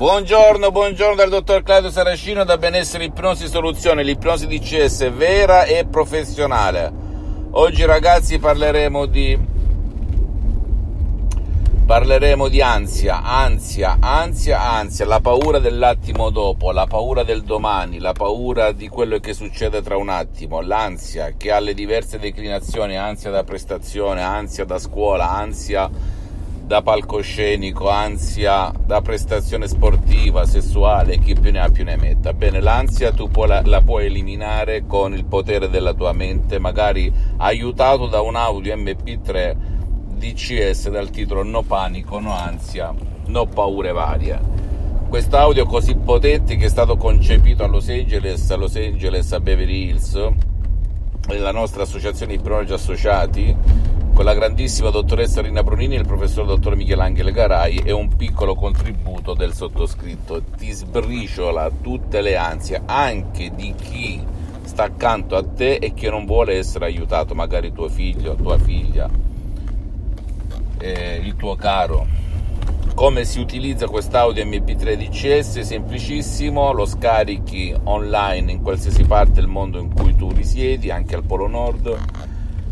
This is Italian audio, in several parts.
Buongiorno, buongiorno dal dottor Claudio Saracino da Benessere Ipnosi Soluzione, l'ipnosi DCS vera e professionale. Oggi ragazzi parleremo di parleremo di ansia, ansia, ansia, ansia, la paura dell'attimo dopo, la paura del domani, la paura di quello che succede tra un attimo, l'ansia che ha le diverse declinazioni, ansia da prestazione, ansia da scuola, ansia da palcoscenico, ansia da prestazione sportiva, sessuale, chi più ne ha più ne metta. Bene, l'ansia tu puoi, la, la, puoi eliminare con il potere della tua mente, magari aiutato da un audio MP3 DCS dal titolo No panico, no ansia, no paure varie. Questo audio così potente che è stato concepito a Los Angeles, a Los Angeles, a Beverly Hills, nella nostra associazione Ipnologi Associati, con la grandissima dottoressa Rina Brunini e il professor dottor Michelangelo Garai e un piccolo contributo del sottoscritto. Ti sbriciola tutte le ansie, anche di chi sta accanto a te e che non vuole essere aiutato, magari tuo figlio, tua figlia, eh, il tuo caro. Come si utilizza quest'audio MP3 DCS? Semplicissimo, lo scarichi online in qualsiasi parte del mondo in cui tu risiedi, anche al Polo Nord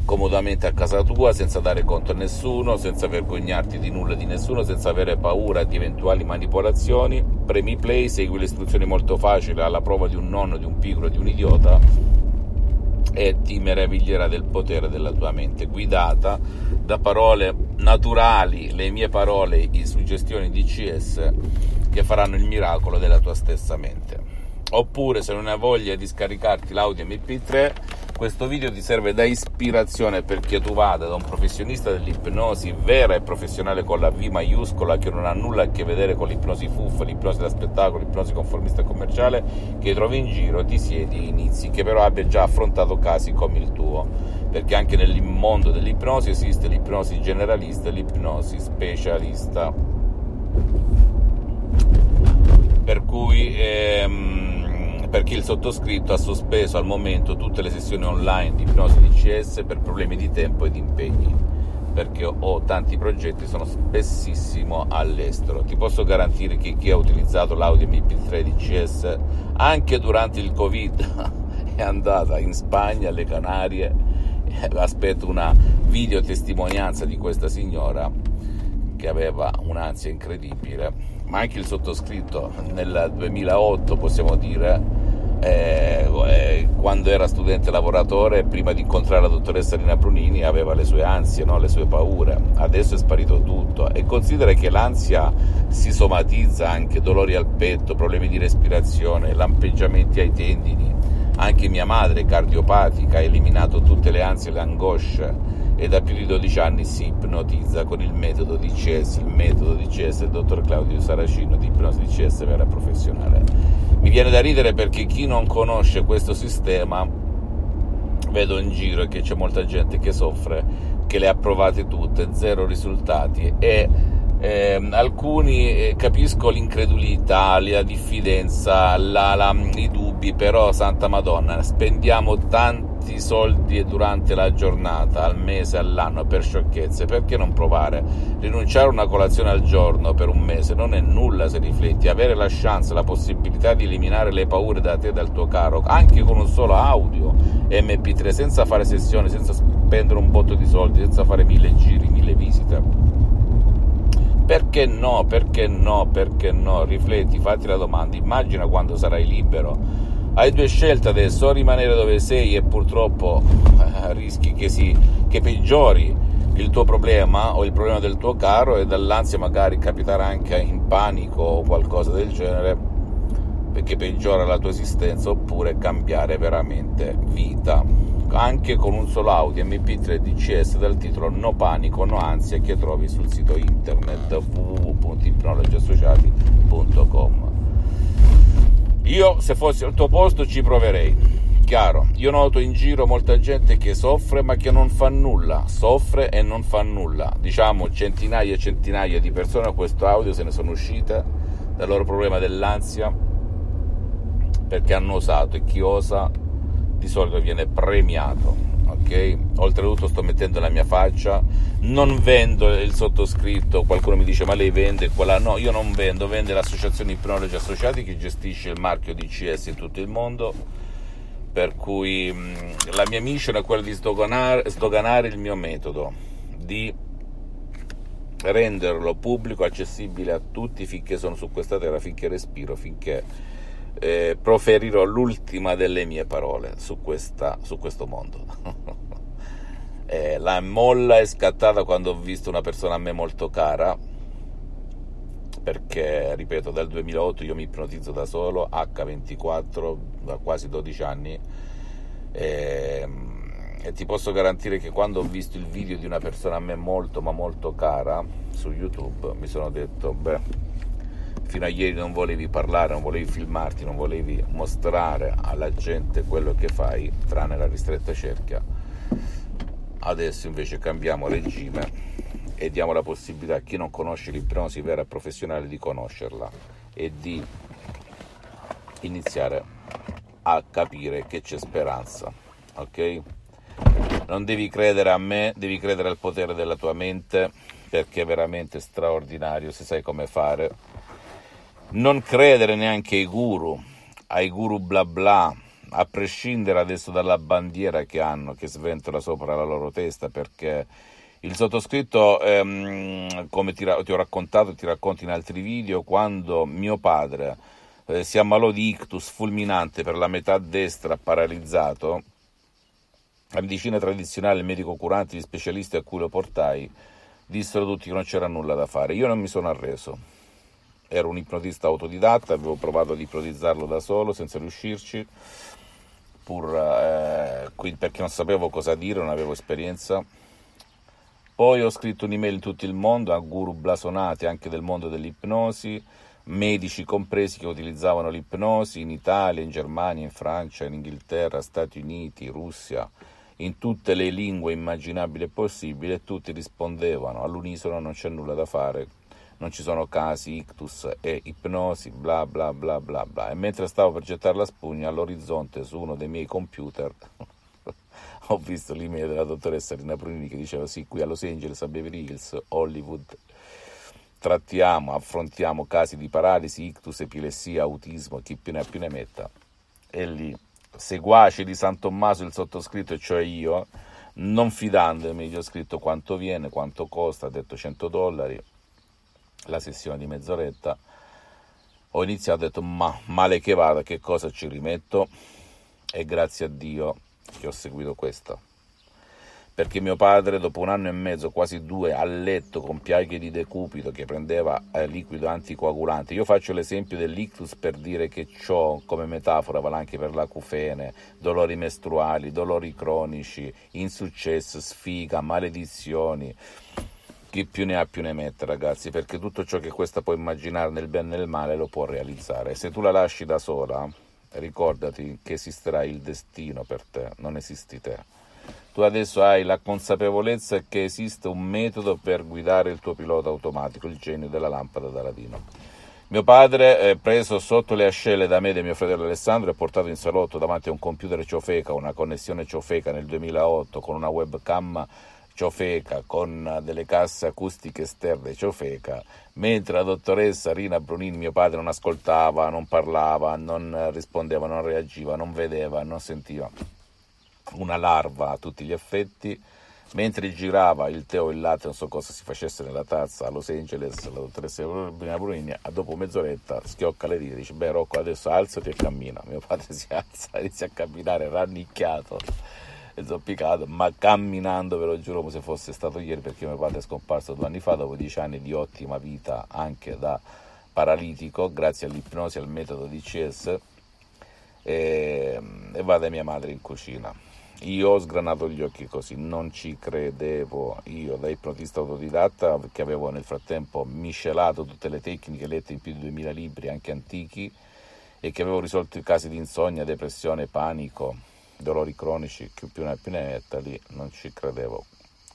comodamente a casa tua senza dare conto a nessuno, senza vergognarti di nulla di nessuno, senza avere paura di eventuali manipolazioni. Premi play, segui le istruzioni molto facili alla prova di un nonno, di un piccolo, di un idiota e ti meraviglierà del potere della tua mente, guidata da parole naturali, le mie parole, i suggestioni DCS che faranno il miracolo della tua stessa mente. Oppure se non hai voglia di scaricarti l'audio MP3 questo video ti serve da ispirazione perché tu vada da un professionista dell'ipnosi vera e professionale con la V maiuscola che non ha nulla a che vedere con l'ipnosi fuffa, l'ipnosi da spettacolo, l'ipnosi conformista e commerciale che trovi in giro, ti siedi e inizi, che però abbia già affrontato casi come il tuo perché anche nel mondo dell'ipnosi esiste l'ipnosi generalista e l'ipnosi specialista. Per cui ehm, perché il sottoscritto ha sospeso al momento tutte le sessioni online di ipnosi DCS per problemi di tempo e di impegni perché ho tanti progetti, sono spessissimo all'estero. Ti posso garantire che chi ha utilizzato l'audio MP3 DCS anche durante il Covid è andata in Spagna, alle Canarie. Aspetto una videotestimonianza di questa signora che aveva un'ansia incredibile, ma anche il sottoscritto nel 2008 possiamo dire eh, eh, quando era studente lavoratore, prima di incontrare la dottoressa Rina Brunini, aveva le sue ansie, no? le sue paure. Adesso è sparito tutto. E considera che l'ansia si somatizza anche dolori al petto, problemi di respirazione, lampeggiamenti ai tendini. Anche mia madre, cardiopatica, ha eliminato tutte le ansie e le angosce e da più di 12 anni si ipnotizza con il metodo di CS, il metodo di CS del dottor Claudio Saracino di ipnosi di CS vera professionale. Mi viene da ridere perché chi non conosce questo sistema, vedo in giro che c'è molta gente che soffre, che le ha provate tutte, zero risultati e eh, alcuni eh, capisco l'incredulità, la diffidenza, la, la, i dubbi, però Santa Madonna, spendiamo tanti tanti soldi durante la giornata, al mese, all'anno per sciocchezze, perché non provare? Rinunciare a una colazione al giorno per un mese non è nulla se rifletti, avere la chance, la possibilità di eliminare le paure da te e dal tuo caro, anche con un solo audio MP3, senza fare sessioni, senza spendere un botto di soldi, senza fare mille giri, mille visite. Perché no? Perché no? Perché no? Rifletti, fatti la domanda, immagina quando sarai libero hai due scelte adesso, rimanere dove sei e purtroppo eh, rischi che, si, che peggiori il tuo problema o il problema del tuo caro e dall'ansia magari capitare anche in panico o qualcosa del genere perché peggiora la tua esistenza oppure cambiare veramente vita. Anche con un solo audio MP3 DCS dal titolo No panico, no ansia che trovi sul sito internet www.ipnologiassociati.com io, se fossi al tuo posto, ci proverei. Chiaro, io noto in giro molta gente che soffre ma che non fa nulla, soffre e non fa nulla. Diciamo centinaia e centinaia di persone a questo audio se ne sono uscite dal loro problema dell'ansia perché hanno osato e chi osa di solito viene premiato. Ok? Oltretutto sto mettendo la mia faccia, non vendo il sottoscritto, qualcuno mi dice ma lei vende quella, no, io non vendo, vende l'associazione Ipnologi Associati che gestisce il marchio DCS in tutto il mondo, per cui mh, la mia mission è quella di sdoganare, sdoganare il mio metodo, di renderlo pubblico, accessibile a tutti finché sono su questa terra, finché respiro, finché eh, proferirò l'ultima delle mie parole su, questa, su questo mondo. eh, la molla è scattata quando ho visto una persona a me molto cara, perché, ripeto, dal 2008 io mi ipnotizzo da solo, H24, da quasi 12 anni, e, ehm, e ti posso garantire che quando ho visto il video di una persona a me molto, ma molto cara su YouTube, mi sono detto, beh, fino a ieri non volevi parlare, non volevi filmarti, non volevi mostrare alla gente quello che fai, tranne la ristretta cerchia. Adesso invece cambiamo regime e diamo la possibilità a chi non conosce l'ipnosi vera e professionale di conoscerla e di iniziare a capire che c'è speranza, ok? Non devi credere a me, devi credere al potere della tua mente perché è veramente straordinario se sai come fare non credere neanche ai guru, ai guru bla bla, a prescindere adesso dalla bandiera che hanno, che sventola sopra la loro testa, perché il sottoscritto, ehm, come ti, ti, ho raccontato ti racconto in altri video, quando mio padre eh, si ammalò di ictus fulminante per la metà destra paralizzato, la medicina tradizionale, il medico curante, gli specialisti a cui lo portai, dissero tutti che non c'era nulla da fare. Io non mi sono arreso ero un ipnotista autodidatta, avevo provato ad ipnotizzarlo da solo senza riuscirci, pur eh, perché non sapevo cosa dire, non avevo esperienza. Poi ho scritto un'email in tutto il mondo a guru blasonati anche del mondo dell'ipnosi, medici compresi che utilizzavano l'ipnosi in Italia, in Germania, in Francia, in Inghilterra, Stati Uniti, Russia, in tutte le lingue immaginabili e possibili e tutti rispondevano all'unisono non c'è nulla da fare, non ci sono casi, ictus e ipnosi, bla bla bla bla bla. E mentre stavo per gettare la spugna all'orizzonte su uno dei miei computer ho visto l'email della dottoressa Rina Brunini che diceva sì, qui a Los Angeles, a Beverly Hills, Hollywood, trattiamo, affrontiamo casi di paralisi, ictus, epilessia, autismo, chi più ne ha più ne metta. E lì, seguace di San Tommaso il sottoscritto, cioè io, non fidandomi, gli ho scritto quanto viene, quanto costa, ha detto 100 dollari, la sessione di mezz'oretta, ho iniziato, ho detto ma male che vada, che cosa ci rimetto? E grazie a Dio che ho seguito questa. Perché mio padre, dopo un anno e mezzo, quasi due, a letto con piaghe di decupito che prendeva eh, liquido anticoagulante. Io faccio l'esempio dell'ictus per dire che ciò, come metafora, vale anche per l'acufene, dolori mestruali, dolori cronici, insuccesso, sfiga, maledizioni chi più ne ha più ne mette, ragazzi, perché tutto ciò che questa può immaginare nel bene e nel male lo può realizzare. Se tu la lasci da sola, ricordati che esisterà il destino per te, non esisti te. Tu adesso hai la consapevolezza che esiste un metodo per guidare il tuo pilota automatico, il genio della lampada d'Aladino. Mio padre, preso sotto le ascelle da me e da mio fratello Alessandro, è portato in salotto davanti a un computer ciofeca, una connessione ciofeca nel 2008 con una webcam ciofeca con delle casse acustiche esterne ciofeca, mentre la dottoressa Rina Brunini, mio padre, non ascoltava, non parlava, non rispondeva, non reagiva, non vedeva, non sentiva. Una larva a tutti gli effetti. Mentre girava il tè o il latte, non so cosa si facesse nella tazza a Los Angeles, la dottoressa Rina Brunini, dopo mezz'oretta schiocca le dita e dice: Beh, Rocco, adesso alzati e cammina. Mio padre si alza, inizia a camminare rannicchiato e zoppicato, ma camminando, ve lo giuro come se fosse stato ieri, perché mio padre è scomparso due anni fa, dopo dieci anni di ottima vita, anche da paralitico, grazie all'ipnosi, al metodo di CS, e, e va da mia madre in cucina. Io ho sgranato gli occhi così, non ci credevo. Io, da ipnotista autodidatta, che avevo nel frattempo miscelato tutte le tecniche lette in più di 2000 libri, anche antichi, e che avevo risolto i casi di insonnia, depressione, panico, dolori cronici, più, più ne più ne metta, lì non ci credevo,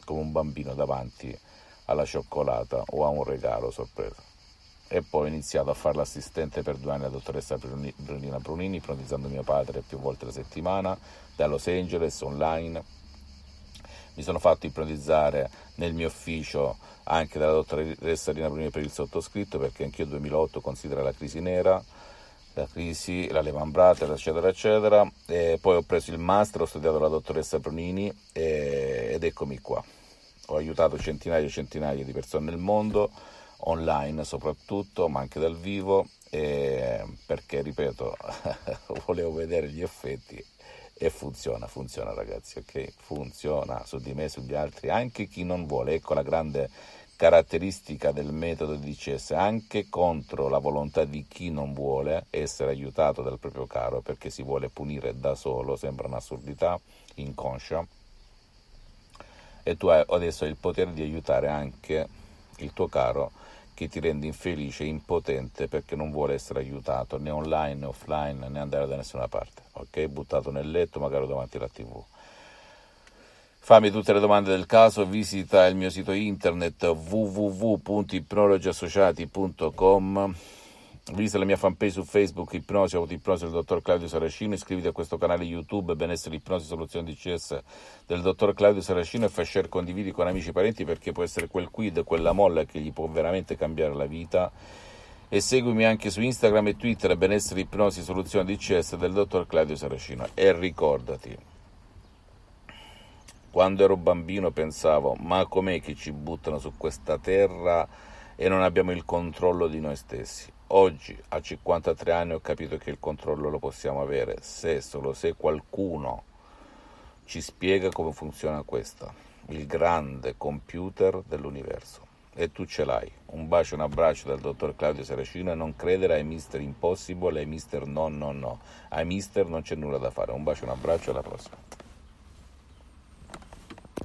come un bambino davanti alla cioccolata o a un regalo sorpresa. E poi ho iniziato a fare l'assistente per due anni alla dottoressa Brunina Brunini, ipnotizzando mio padre più volte alla settimana, da Los Angeles, online, mi sono fatto ipnotizzare nel mio ufficio anche dalla dottoressa Rina Bruni per il sottoscritto perché anch'io 2008 considera la crisi nera la crisi, la Lehman Brothers, eccetera, eccetera. E poi ho preso il master, ho studiato la dottoressa Brunini e, ed eccomi qua. Ho aiutato centinaia e centinaia di persone nel mondo, online soprattutto, ma anche dal vivo, perché, ripeto, volevo vedere gli effetti e funziona, funziona ragazzi, ok? Funziona su di me, sugli altri, anche chi non vuole. Ecco la grande caratteristica del metodo di DCS, anche contro la volontà di chi non vuole essere aiutato dal proprio caro perché si vuole punire da solo, sembra un'assurdità inconscia. E tu hai adesso il potere di aiutare anche il tuo caro che ti rende infelice, impotente perché non vuole essere aiutato né online né offline né andare da nessuna parte, ok? Buttato nel letto, magari davanti alla tv. Fammi tutte le domande del caso, visita il mio sito internet www.ipnologiassociati.com Visita la mia fanpage su Facebook Ipnosi Autoipnosi del dottor Claudio Saracino, iscriviti a questo canale YouTube Benessere Ipnosi Soluzioni DCS del dottor Claudio Saracino e fai share condividi con amici e parenti perché può essere quel quid, quella molla che gli può veramente cambiare la vita. E seguimi anche su Instagram e Twitter Benessere Ipnosi Soluzioni DCS del dottor Claudio Saracino. E ricordati quando ero bambino pensavo, ma com'è che ci buttano su questa terra e non abbiamo il controllo di noi stessi? Oggi, a 53 anni, ho capito che il controllo lo possiamo avere se solo se qualcuno ci spiega come funziona questo, il grande computer dell'universo. E tu ce l'hai. Un bacio, un abbraccio dal dottor Claudio Saracino e non credere ai Mister Impossible e ai Mister No No No. Ai Mister non c'è nulla da fare. Un bacio, un abbraccio, alla prossima.